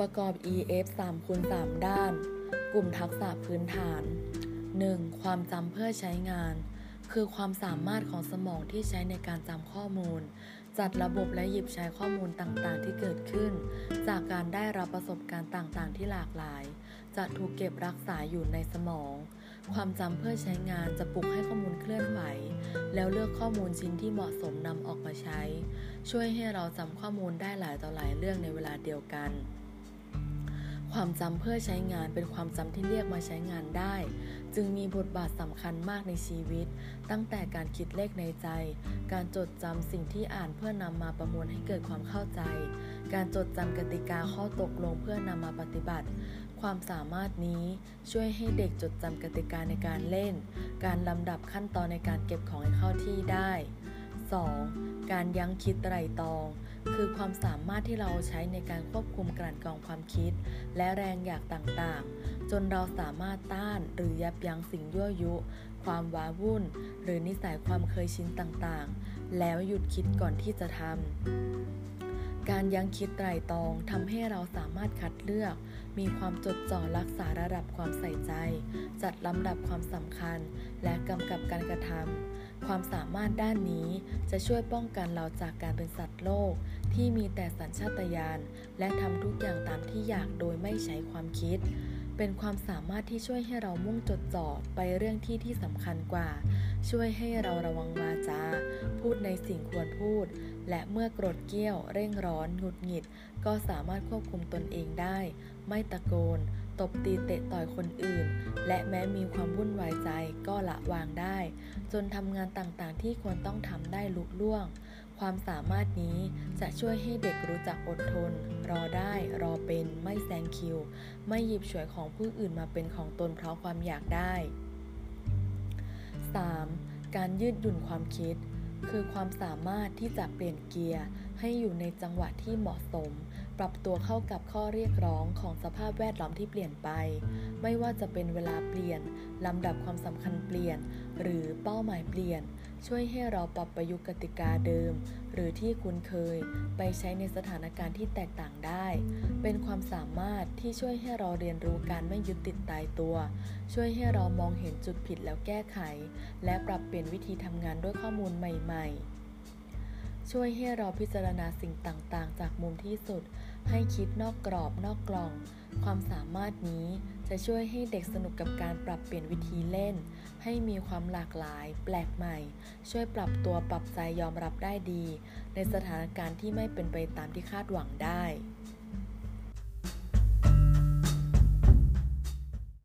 ประกอบ EF 3คูณ3ด้าน กลุ่มทักษะพื้นฐาน 1. ความจำเพื่อใช้งาน คือความสามารถของสมองที่ใช้ในการจำข้อมูล จัดระบบและหยิบใช้ข้อมูลต่างๆ ที่เกิดขึ้น จากการได้รับประสบการณ์ต่างๆ ที่หลากหลาย จะถูกเก็บรักษาอยู่ในสมอง ความจำเพื่อใช้งานจะปลุกให้ข้อมูลเคลื่อนไหว แล้วเลือกข้อมูลชิ้นที่เหมาะสมนำออกมาใช้ ช่วยให้เราจำข้อมูลได้หลายต่อหลายเรื่องในเวลาเดียวกัน ความจำเพื่อใช้งานเป็นความจำที่เรียกมาใช้งานได้ จึงมีบทบาทสำคัญมากในชีวิต ตั้งแต่การคิดเลขในใจ การจดจำสิ่งที่อ่านเพื่อนำมาประมวลให้เกิดความเข้าใจ การจดจำกติกาข้อตกลงเพื่อนำมาปฏิบัติ ความสามารถนี้ช่วยให้เด็กจดจำกติกาในการเล่น การลำดับขั้นตอนในการเก็บของให้เข้าที่ได้ 2. การยั้งคิดไตรตรอง คือความสามารถที่เราใช้ในการควบคุมกลั่นกรองความคิด และแรงอยากต่างๆ จนเราสามารถต้านหรือยับยั้งสิ่งยั่วยุ ความว้าวุ่น หรือนิสัยความเคยชินต่างๆ แล้วหยุดคิดก่อนที่จะทำ การยังคิดไตรตรองทำให้เราสามารถคัดเลือก มีความจดจ่อรักษาระดับความใส่ใจ จัดลำดับความสำคัญ และกำกับการกระทำความสามารถด้านนี้จะช่วยป้องกันเราจากการเป็นสัตว์โลก ที่มีแต่สัญชาตญาณและทำทุกอย่างตามที่อยากโดยไม่ใช้ความคิด เป็นความสามารถที่ช่วยให้เรามุ่งจดจ่อไปเรื่องที่ที่สำคัญกว่า ช่วยให้เราระวังวาจา พูดในสิ่งควรพูด และเมื่อโกรธเกี้ยว เร่งร้อนหงุดหงิด ก็สามารถควบคุมตนเองได้ ไม่ตะโกน ตบตีเตะต่อยคนอื่น และแม้มีความวุ่นวายใจก็ละวางได้ จนทำงานต่างๆ ที่ควรต้องทำได้ลุล่วง ความสามารถนี้จะช่วยให้เด็กรู้จักอดทน รอได้ รอเป็น ไม่แซงคิว ไม่หยิบฉวยของผู้อื่นมาเป็นของตนเพราะความอยากได้ 3. การยืดหยุ่นความคิด คือความสามารถที่จะเปลี่ยนเกียร์ให้อยู่ในจังหวะที่เหมาะสม ปรับตัวเข้ากับข้อเรียกร้องของสภาพแวดล้อมที่เปลี่ยนไป ไม่ว่าจะเป็นเวลาเปลี่ยน ลำดับความสำคัญเปลี่ยน หรือเป้าหมายเปลี่ยน ช่วยให้เราปรับประยุกต์กติกาเดิม หรือที่คุ้นเคย ไปใช้ในสถานการณ์ที่แตกต่างได้ เป็นความสามารถที่ช่วยให้เราเรียนรู้การไม่ยึดติดตายตัว ช่วยให้เรามองเห็นจุดผิดแล้วแก้ไข และปรับเปลี่ยนวิธีทำงานด้วยข้อมูลใหม่ ๆ ช่วยให้เราพิจารณาสิ่งต่างๆ จากมุมที่สุด ให้คิดนอกกรอบนอกกล่อง ความสามารถนี้จะช่วยให้เด็กสนุกกับการปรับเปลี่ยนวิธีเล่น ให้มีความหลากหลาย แปลกใหม่ ช่วยปรับตัวปรับใจยอมรับได้ดี ในสถานการณ์ที่ไม่เป็นไปตามที่คาดหวังได้